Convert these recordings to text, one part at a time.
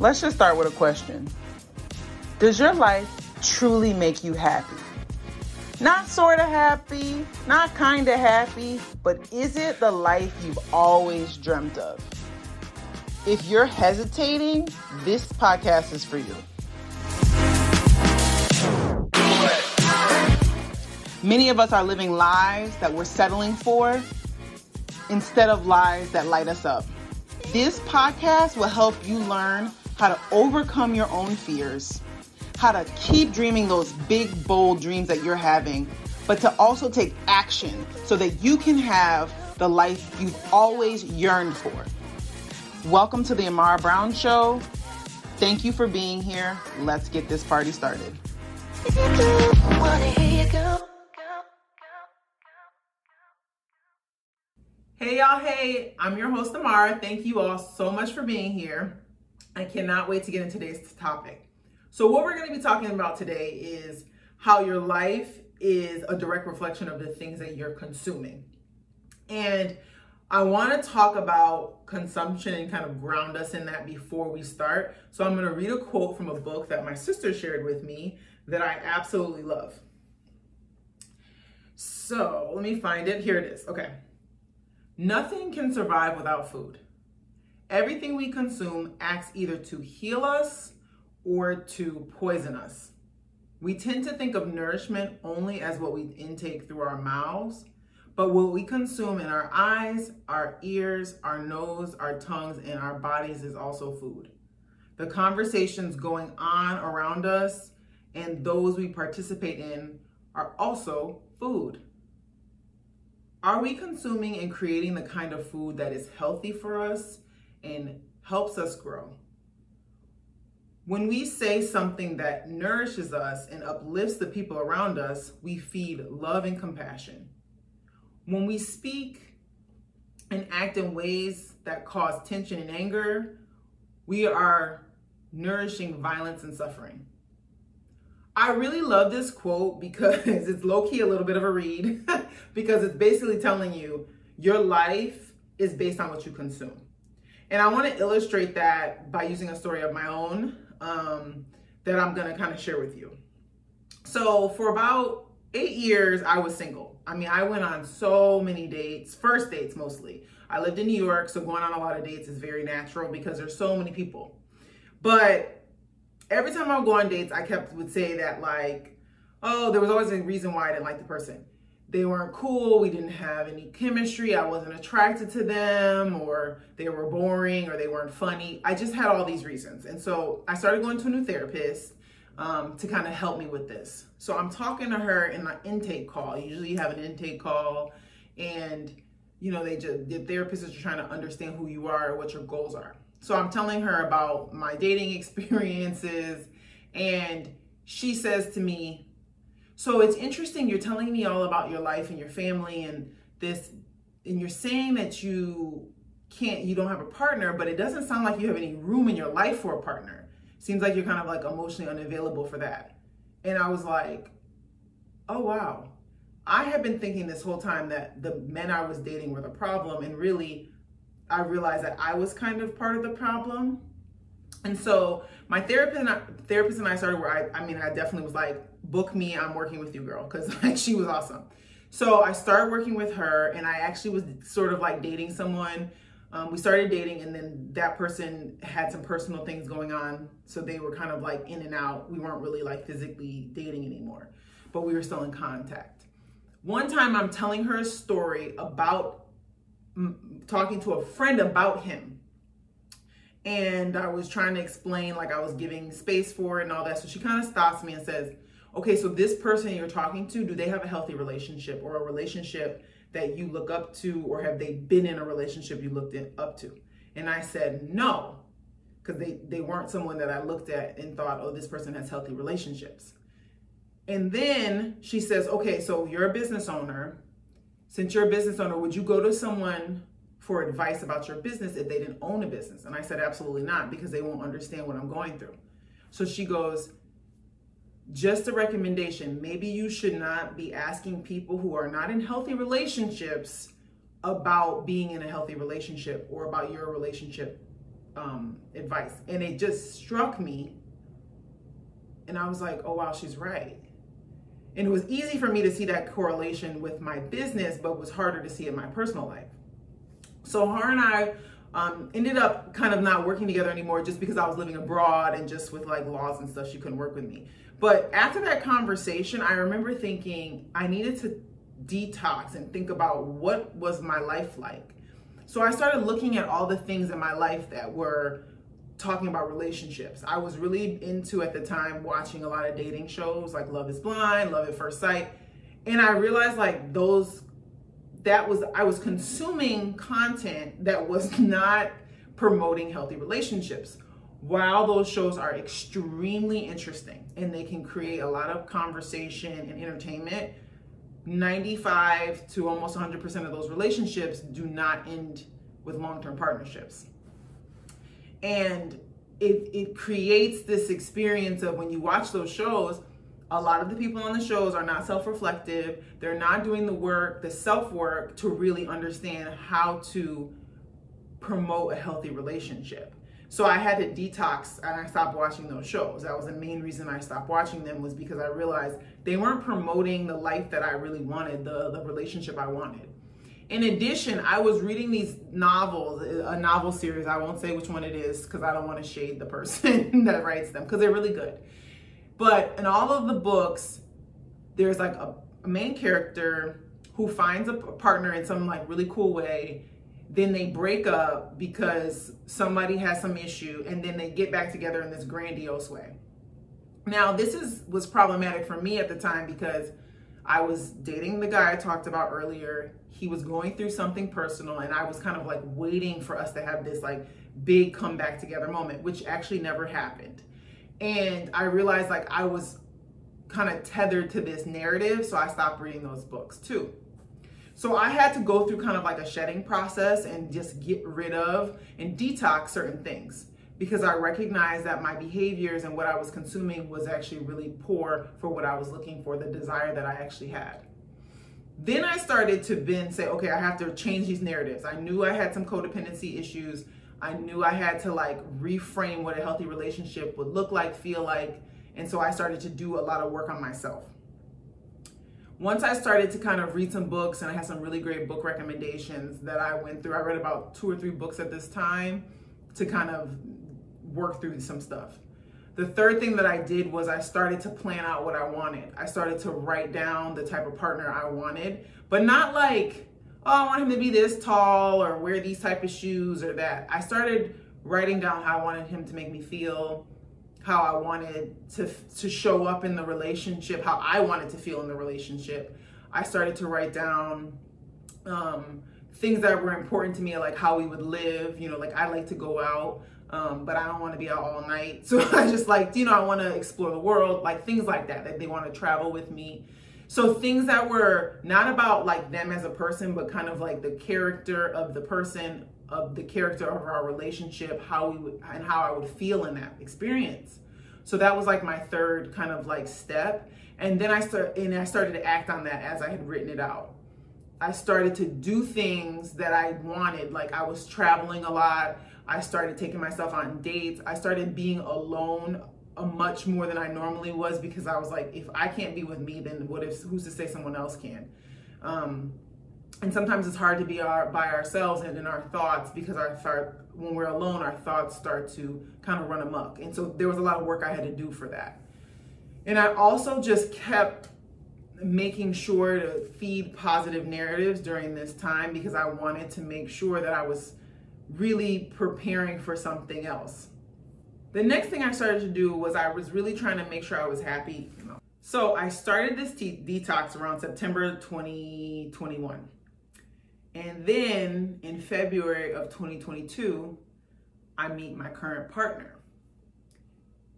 Let's just start with a question Does your life truly make you happy? Not sort of happy, not kind of happy, but is it the life you've always dreamt of? If you're hesitating, this podcast is for you. Many of us are living lives that we're settling for instead of lives that light us up. This podcast will help you learn how to overcome your own fears, how to keep dreaming those big, bold dreams that you're having, but to also take action so that you can have the life you've always yearned for. Welcome to the Amara Brown Show. Thank you for being here. Let's get this party started. Hey y'all, hey, I'm your host Amara. Thank you all so much for being here. I cannot wait to get into today's topic. So, what we're going to be talking about today is how your life is a direct reflection of the things that you're consuming. And I want to talk about consumption and kind of ground us in that before we start. So, I'm going to read a quote from a book that my sister shared with me that I absolutely love. So, let me find it. Here it is. Okay. Nothing can survive without food. Everything we consume acts either to heal us or to poison us. We tend to think of nourishment only as what we intake through our mouths, but what we consume in our eyes, our ears, our nose, our tongues, and our bodies is also food. The conversations going on around us and those we participate in are also food. Are we consuming and creating the kind of food that is healthy for us and helps us grow? When we say something that nourishes us and uplifts the people around us, we feed love and compassion. When we speak and act in ways that cause tension and anger, we are nourishing violence and suffering. I really love this quote because it's low key a little bit of a read because it's basically telling you your life is based on what you consume. And I want to illustrate that by using a story of my own um, that I'm going to kind of share with you. So, for about eight years, I was single. I mean, I went on so many dates, first dates mostly. I lived in New York, so going on a lot of dates is very natural because there's so many people. But every time I would go on dates, I kept would say that like, oh, there was always a reason why I didn't like the person. They weren't cool, we didn't have any chemistry, I wasn't attracted to them, or they were boring, or they weren't funny. I just had all these reasons. And so I started going to a new therapist um, to kind of help me with this. So I'm talking to her in an intake call. Usually you have an intake call, and you know, they just the therapists are trying to understand who you are, what your goals are. So I'm telling her about my dating experiences, and she says to me, So it's interesting, you're telling me all about your life and your family and this, and you're saying that you can't, you don't have a partner, but it doesn't sound like you have any room in your life for a partner. Seems like you're kind of like emotionally unavailable for that. And I was like, Oh, wow. I had been thinking this whole time that the men I was dating were the problem, and really, I realized that I was kind of part of the problem. And so my therapist and I, therapist and I started where I, I mean, I definitely was like, book me, I'm working with you, girl, because like she was awesome. So I started working with her, and I actually was sort of like dating someone. Um, we started dating, and then that person had some personal things going on, so they were kind of like in and out. We weren't really like physically dating anymore, but we were still in contact. One time, I'm telling her a story about talking to a friend about him. And I was trying to explain, like I was giving space for it and all that. So she kind of stops me and says, Okay, so this person you're talking to, do they have a healthy relationship or a relationship that you look up to, or have they been in a relationship you looked in, up to? And I said, No, because they, they weren't someone that I looked at and thought, Oh, this person has healthy relationships. And then she says, Okay, so you're a business owner since you're a business owner, would you go to someone for advice about your business if they didn't own a business? And I said, absolutely not, because they won't understand what I'm going through. So she goes, just a recommendation. Maybe you should not be asking people who are not in healthy relationships about being in a healthy relationship or about your relationship um, advice. And it just struck me. And I was like, oh, wow, she's right. And it was easy for me to see that correlation with my business, but was harder to see in my personal life. So her and I um, ended up kind of not working together anymore just because I was living abroad and just with like laws and stuff, she couldn't work with me. But after that conversation, I remember thinking I needed to detox and think about what was my life like. So I started looking at all the things in my life that were talking about relationships. I was really into at the time watching a lot of dating shows like Love is Blind, Love at First Sight. And I realized like those that was I was consuming content that was not promoting healthy relationships. While those shows are extremely interesting and they can create a lot of conversation and entertainment, 95 to almost 100% of those relationships do not end with long-term partnerships. And it, it creates this experience of when you watch those shows, a lot of the people on the shows are not self-reflective. They're not doing the work, the self-work to really understand how to promote a healthy relationship. So I had to detox and I stopped watching those shows. That was the main reason I stopped watching them was because I realized they weren't promoting the life that I really wanted, the, the relationship I wanted. In addition, I was reading these novels, a novel series. I won't say which one it is because I don't want to shade the person that writes them because they're really good. But in all of the books, there's like a, a main character who finds a partner in some like really cool way then they break up because somebody has some issue and then they get back together in this grandiose way. Now this is was problematic for me at the time because i was dating the guy i talked about earlier. He was going through something personal and i was kind of like waiting for us to have this like big come back together moment which actually never happened. And i realized like i was kind of tethered to this narrative so i stopped reading those books too so I had to go through kind of like a shedding process and just get rid of and detox certain things because I recognized that my behaviors and what I was consuming was actually really poor for what I was looking for, the desire that I actually had. Then I started to then say, okay, I have to change these narratives. I knew I had some codependency issues. I knew I had to like reframe what a healthy relationship would look like, feel like. And so I started to do a lot of work on myself once I started to kind of read some books and I had some really great book recommendations that I went through, I read about two or three books at this time to kind of work through some stuff. The third thing that I did was I started to plan out what I wanted. I started to write down the type of partner I wanted, but not like, oh, I want him to be this tall or wear these type of shoes or that. I started writing down how I wanted him to make me feel, how I wanted to to show up in the relationship, how I wanted to feel in the relationship. I started to write down um, things that were important to me, like how we would live. You know, like I like to go out, um, but I don't want to be out all night. So I just like, you know, I want to explore the world, like things like that. That they want to travel with me. So things that were not about like them as a person, but kind of like the character of the person of the character of our relationship, how we would and how I would feel in that experience. So that was like my third kind of like step. And then I start and I started to act on that as I had written it out. I started to do things that I wanted. Like I was traveling a lot. I started taking myself on dates. I started being alone a much more than I normally was because I was like, if I can't be with me, then what if who's to say someone else can? Um, and sometimes it's hard to be our, by ourselves and in our thoughts because our when we're alone our thoughts start to kind of run amok. And so there was a lot of work i had to do for that. And i also just kept making sure to feed positive narratives during this time because i wanted to make sure that i was really preparing for something else. The next thing i started to do was i was really trying to make sure i was happy. So i started this detox around september 2021 and then in February of 2022, I meet my current partner.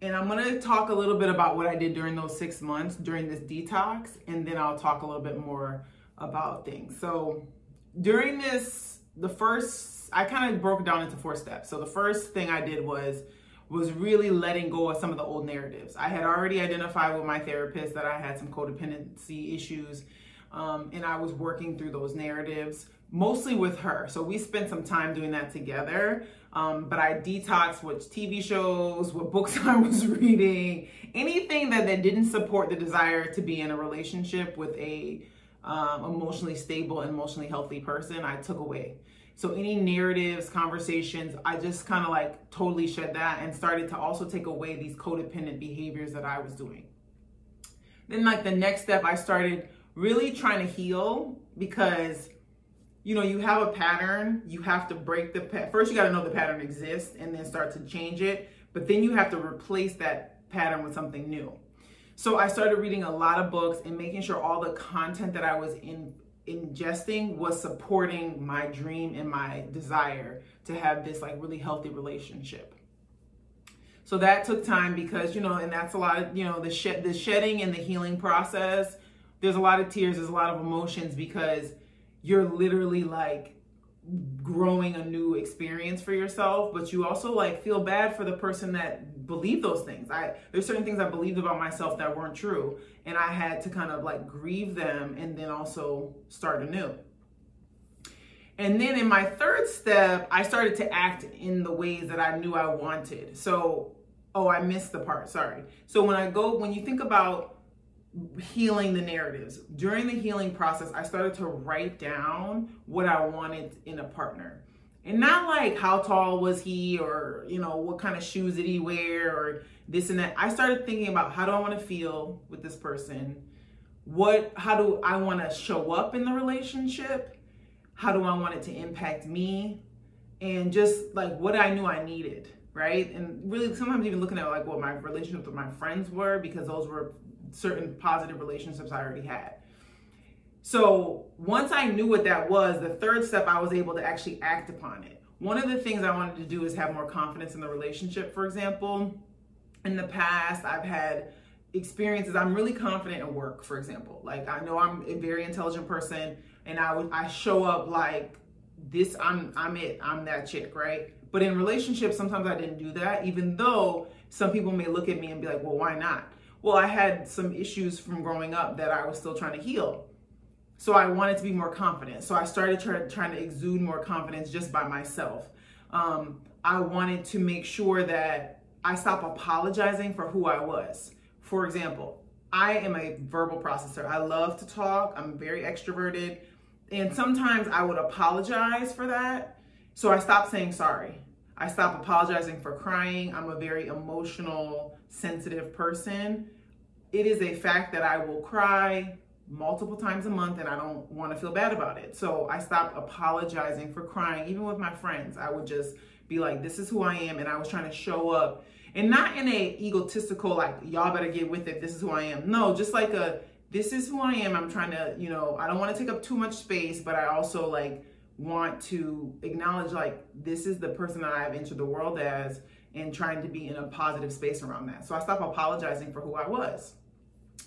And I'm gonna talk a little bit about what I did during those six months during this detox, and then I'll talk a little bit more about things. So during this, the first, I kind of broke it down into four steps. So the first thing I did was was really letting go of some of the old narratives. I had already identified with my therapist that I had some codependency issues, um, and I was working through those narratives mostly with her. So we spent some time doing that together. Um, but I detoxed what TV shows, what books I was reading, anything that, that didn't support the desire to be in a relationship with a um, emotionally stable emotionally healthy person, I took away. So any narratives, conversations, I just kind of like totally shed that and started to also take away these codependent behaviors that I was doing. Then like the next step, I started really trying to heal because you know, you have a pattern, you have to break the pa- first you got to know the pattern exists and then start to change it, but then you have to replace that pattern with something new. So I started reading a lot of books and making sure all the content that I was in ingesting was supporting my dream and my desire to have this like really healthy relationship. So that took time because you know, and that's a lot of you know the shed the shedding and the healing process. There's a lot of tears, there's a lot of emotions because you're literally like growing a new experience for yourself but you also like feel bad for the person that believed those things. I there's certain things i believed about myself that weren't true and i had to kind of like grieve them and then also start anew. And then in my third step i started to act in the ways that i knew i wanted. So oh i missed the part sorry. So when i go when you think about healing the narratives. During the healing process, I started to write down what I wanted in a partner. And not like how tall was he or, you know, what kind of shoes did he wear or this and that. I started thinking about how do I want to feel with this person? What how do I want to show up in the relationship? How do I want it to impact me? And just like what I knew I needed, right? And really sometimes even looking at like what my relationships with my friends were because those were certain positive relationships I already had. So once I knew what that was, the third step, I was able to actually act upon it. One of the things I wanted to do is have more confidence in the relationship. For example, in the past, I've had experiences. I'm really confident in work, for example. Like I know I'm a very intelligent person, and I would I show up like this. I'm I'm it. I'm that chick, right? But in relationships, sometimes I didn't do that. Even though some people may look at me and be like, "Well, why not?" Well, I had some issues from growing up that I was still trying to heal. So I wanted to be more confident. So I started try, trying to exude more confidence just by myself. Um, I wanted to make sure that I stop apologizing for who I was. For example, I am a verbal processor. I love to talk. I'm very extroverted. And sometimes I would apologize for that. So I stopped saying sorry. I stop apologizing for crying. I'm a very emotional, sensitive person. It is a fact that I will cry multiple times a month and I don't want to feel bad about it. So I stopped apologizing for crying. Even with my friends, I would just be like, this is who I am. And I was trying to show up and not in a egotistical, like, y'all better get with it. This is who I am. No, just like a, this is who I am. I'm trying to, you know, I don't want to take up too much space, but I also like want to acknowledge like this is the person that I've entered the world as and trying to be in a positive space around that. So I stopped apologizing for who I was.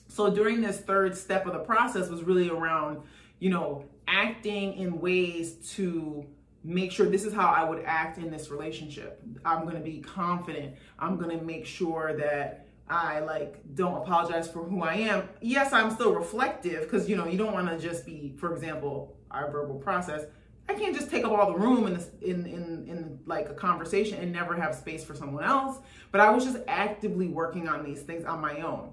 So during this third step of the process was really around, you know, acting in ways to make sure this is how I would act in this relationship. I'm going to be confident. I'm going to make sure that I like don't apologize for who I am. Yes, I'm still reflective because you know, you don't want to just be, for example, our verbal process I can't just take up all the room in, this, in in in like a conversation and never have space for someone else. But I was just actively working on these things on my own.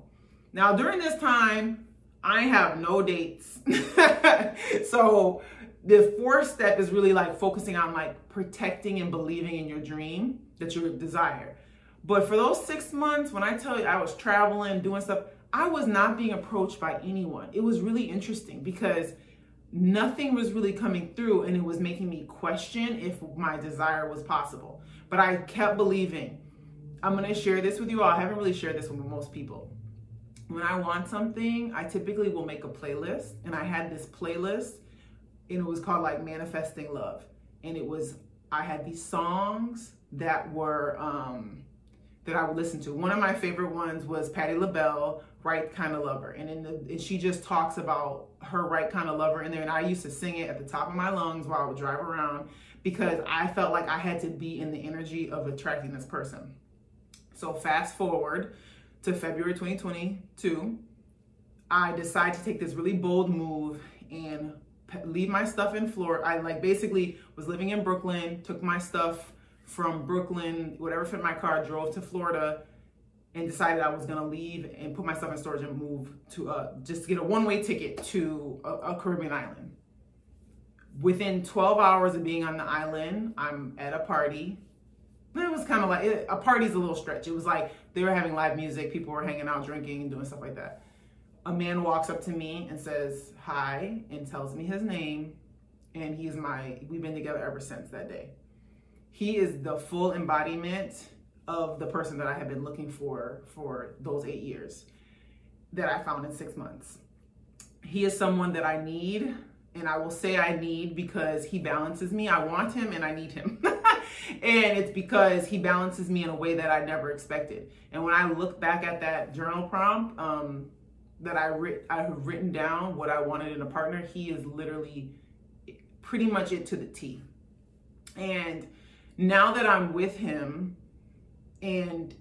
Now during this time, I have no dates. so the fourth step is really like focusing on like protecting and believing in your dream that you desire. But for those six months, when I tell you I was traveling, doing stuff, I was not being approached by anyone. It was really interesting because nothing was really coming through and it was making me question if my desire was possible. But I kept believing. I'm going to share this with you all. I haven't really shared this with most people. When I want something, I typically will make a playlist. And I had this playlist and it was called like Manifesting Love. And it was, I had these songs that were, um, that I would listen to. One of my favorite ones was Patti LaBelle, Right Kind of Lover. And, in the, and she just talks about her right kind of lover in there. And I used to sing it at the top of my lungs while I would drive around because I felt like I had to be in the energy of attracting this person. So fast forward to February 2022, I decide to take this really bold move and leave my stuff in Florida. I like basically was living in Brooklyn, took my stuff from Brooklyn, whatever fit my car, drove to Florida, and decided I was gonna leave and put myself in storage and move to uh, just to get a one-way ticket to a, a Caribbean island. Within 12 hours of being on the island, I'm at a party. It was kind of like it, a party's a little stretch. It was like they were having live music, people were hanging out, drinking, and doing stuff like that. A man walks up to me and says hi and tells me his name, and he's my. We've been together ever since that day. He is the full embodiment of the person that I have been looking for for those eight years that I found in six months. He is someone that I need, and I will say I need because he balances me. I want him and I need him. and it's because he balances me in a way that I never expected. And when I look back at that journal prompt um, that I, writ- I have written down what I wanted in a partner, he is literally pretty much it to the T. And now that I'm with him, and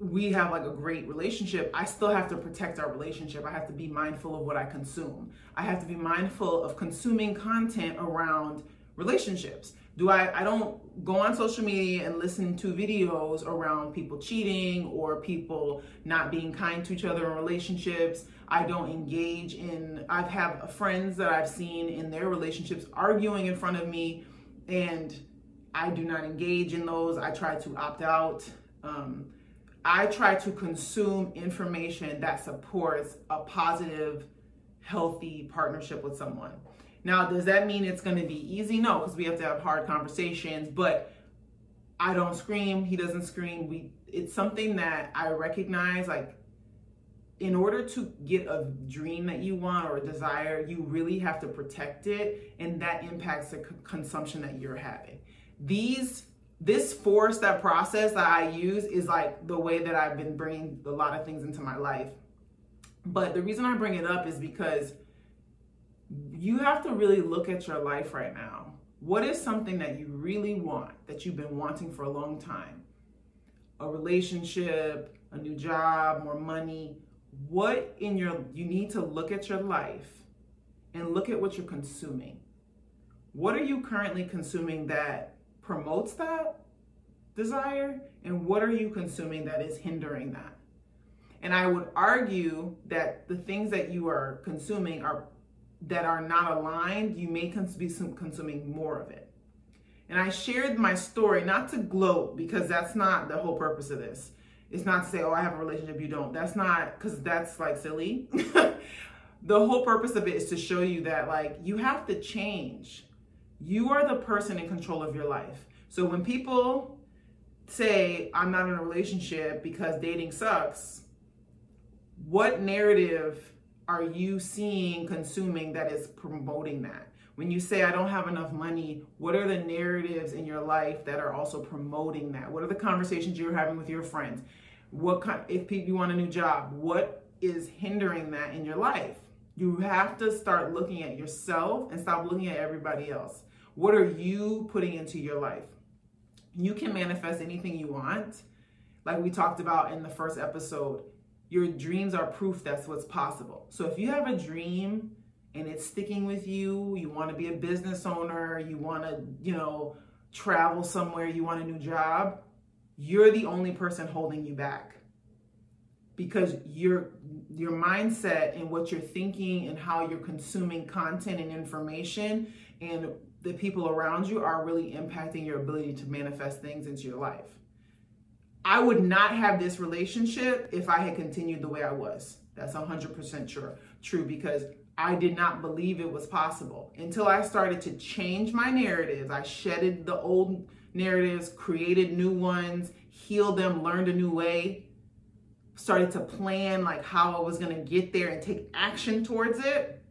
we have like a great relationship, I still have to protect our relationship. I have to be mindful of what I consume. I have to be mindful of consuming content around relationships. Do I I don't go on social media and listen to videos around people cheating or people not being kind to each other in relationships. I don't engage in I've have friends that I've seen in their relationships arguing in front of me and I do not engage in those. I try to opt out. Um, I try to consume information that supports a positive, healthy partnership with someone. Now, does that mean it's going to be easy? No, because we have to have hard conversations. But I don't scream. He doesn't scream. We. It's something that I recognize. Like, in order to get a dream that you want or a desire, you really have to protect it, and that impacts the c- consumption that you're having these this four step process that I use is like the way that I've been bringing a lot of things into my life. But the reason I bring it up is because you have to really look at your life right now. What is something that you really want that you've been wanting for a long time? A relationship, a new job, more money. What in your you need to look at your life and look at what you're consuming. What are you currently consuming that promotes that desire and what are you consuming that is hindering that? And i would argue that the things that you are consuming are that are not aligned you may be consuming more of it. And i shared my story not to gloat because that's not the whole purpose of this. It's not to say oh i have a relationship you don't. That's not because that's like silly. The whole purpose of it is to show you that like you have to change you are the person in control of your life. So when people say, I'm not in a relationship because dating sucks, what narrative are you seeing, consuming that is promoting that? When you say, I don't have enough money, what are the narratives in your life that are also promoting that? What are the conversations you're having with your friends? What kind, if you want a new job, what is hindering that in your life? You have to start looking at yourself and stop looking at everybody else. What are you putting into your life? You can manifest anything you want. Like we talked about in the first episode, your dreams are proof that's what's possible. So if you have a dream and it's sticking with you, you want to be a business owner, you want to, you know, travel somewhere, you want a new job, you're the only person holding you back. Because your your mindset and what you're thinking and how you're consuming content and information and the people around you are really impacting your ability to manifest things into your life. I would not have this relationship if I had continued the way I was. That's 100% sure, true because I did not believe it was possible until I started to change my narratives. I shedded the old narratives, created new ones, healed them, learned a new way, started to plan like how I was going to get there and take action towards it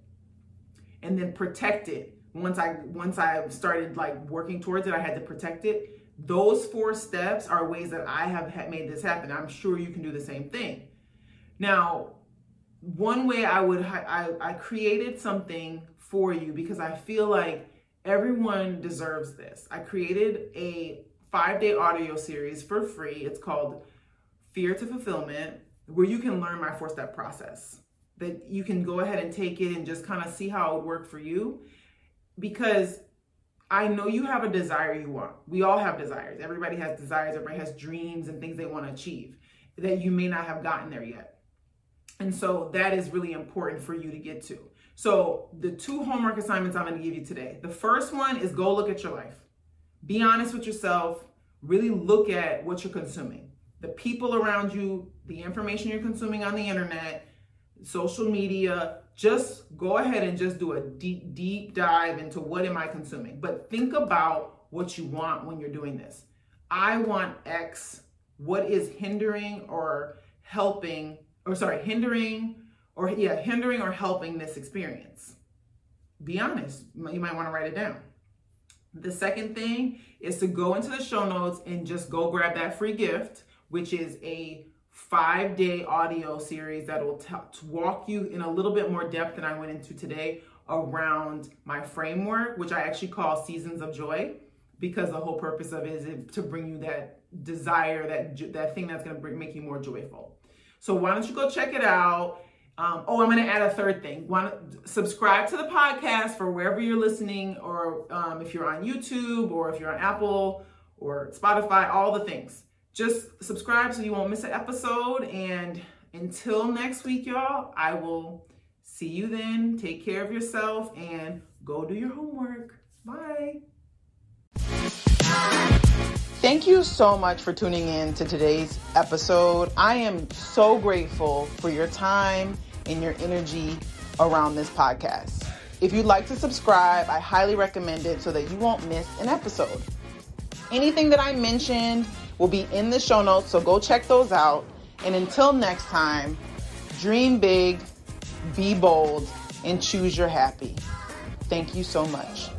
and then protect it once I once I started like working towards it, I had to protect it. Those four steps are ways that I have made this happen. I'm sure you can do the same thing. Now, one way I would I, I created something for you because I feel like everyone deserves this. I created a five day audio series for free. It's called Fear to Fulfillment, where you can learn my four step process. that you can go ahead and take it and just kind of see how it would work for you. Because I know you have a desire you want. We all have desires. Everybody has desires, everybody has dreams and things they want to achieve that you may not have gotten there yet. And so that is really important for you to get to. So, the two homework assignments I'm going to give you today. The first one is go look at your life. Be honest with yourself. Really look at what you're consuming. The people around you, the information you're consuming on the internet, social media, just go ahead and just do a deep deep dive into what am I consuming. But think about what you want when you're doing this. I want X. What is hindering or helping or sorry, hindering or yeah, hindering or helping this experience? Be honest. You might want to write it down. The second thing is to go into the show notes and just go grab that free gift, which is a five day audio series that will walk you in a little bit more depth than I went into today around my framework, which I actually call Seasons of Joy, because the whole purpose of it is to bring you that desire, that that thing that's going to make you more joyful. So why don't you go check it out? Um, oh, I'm going to add a third thing. Subscribe to the podcast for wherever you're listening, or um, if you're on YouTube, or if you're on Apple or Spotify, all the things. Just subscribe so you won't miss an episode. And until next week, y'all, I will see you then. Take care of yourself and go do your homework. Bye. Thank you so much for tuning in to today's episode. I am so grateful for your time and your energy around this podcast. If you'd like to subscribe, I highly recommend it so that you won't miss an episode. Anything that I mentioned will be in the show notes, so go check those out. And until next time, dream big, be bold, and choose your happy. Thank you so much.